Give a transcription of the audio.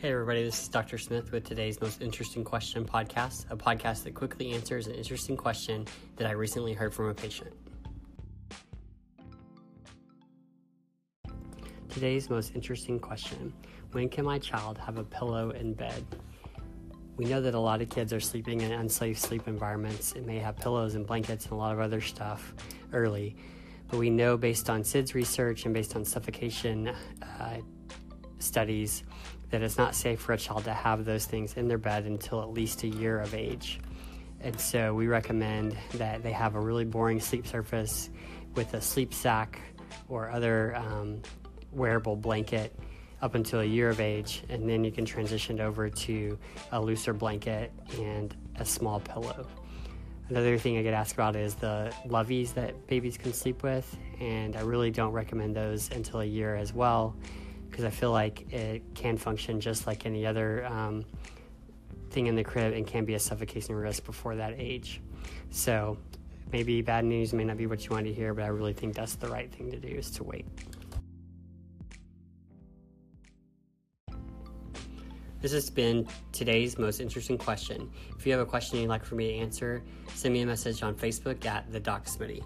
Hey, everybody, this is Dr. Smith with today's Most Interesting Question podcast, a podcast that quickly answers an interesting question that I recently heard from a patient. Today's most interesting question When can my child have a pillow in bed? We know that a lot of kids are sleeping in unsafe sleep environments and may have pillows and blankets and a lot of other stuff early. But we know based on SIDS research and based on suffocation uh, studies that it's not safe for a child to have those things in their bed until at least a year of age. And so we recommend that they have a really boring sleep surface with a sleep sack or other um, wearable blanket up until a year of age, and then you can transition over to a looser blanket and a small pillow. Another thing I get asked about is the loveys that babies can sleep with, and I really don't recommend those until a year as well because I feel like it can function just like any other um, thing in the crib and can be a suffocation risk before that age. So maybe bad news may not be what you want to hear, but I really think that's the right thing to do is to wait. This has been today's most interesting question. If you have a question you'd like for me to answer, send me a message on Facebook at the Doc Smitty.